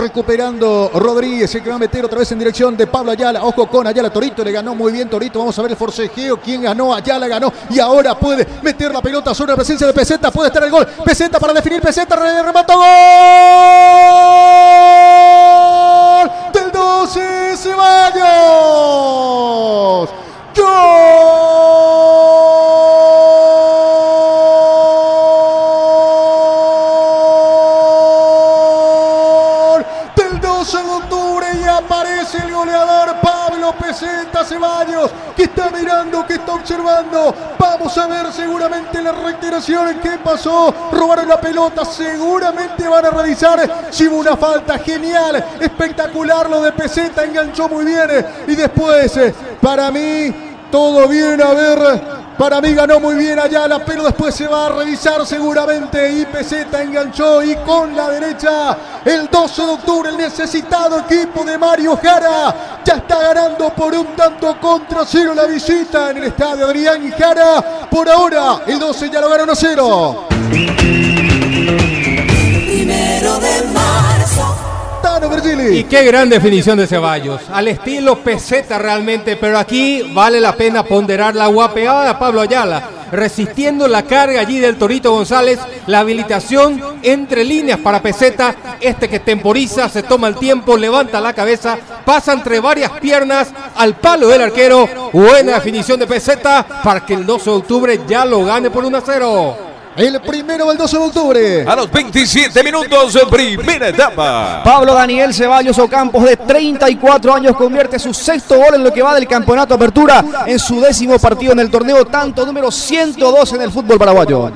recuperando Rodríguez, el que va a meter otra vez en dirección de Pablo Ayala. Ojo con Ayala, Torito le ganó muy bien Torito. Vamos a ver el forcejeo. ¿Quién ganó? Ayala ganó. Y ahora puede meter la pelota sobre la presencia de Peseta. Puede estar el gol. Peseta para definir. Peseta remató. ¡Gol! Del 12 Ceballos. Del 12 de octubre y aparece el goleador Pablo Peseta Ceballos, que está mirando, que está observando. Vamos a ver seguramente las reiteraciones que pasó. Robaron la pelota, seguramente van a revisar si hubo una falta. Genial, espectacular lo de Peseta, enganchó muy bien. Y después, eh, para mí, todo bien, a ver. Para mí ganó muy bien Ayala, pero después se va a revisar seguramente. Peseta enganchó y con la derecha el 12 de octubre el necesitado equipo de Mario Jara ya está ganando por un tanto contra cero la visita en el estadio Adrián Jara. Por ahora el 12 ya lo ganó 1 0. Y qué gran definición de Ceballos. Al estilo peseta realmente, pero aquí vale la pena ponderar la guapeada Pablo Ayala. Resistiendo la carga allí del Torito González, la habilitación entre líneas para Peseta, este que temporiza, se toma el tiempo, levanta la cabeza, pasa entre varias piernas al palo del arquero. Buena definición de Peseta para que el 12 de octubre ya lo gane por 1 a 0. El primero del 12 de octubre. A los 27 minutos, primera etapa. Pablo Daniel Ceballos Ocampos, de 34 años, convierte su sexto gol en lo que va del campeonato Apertura en su décimo partido en el torneo, tanto número 102 en el fútbol paraguayo.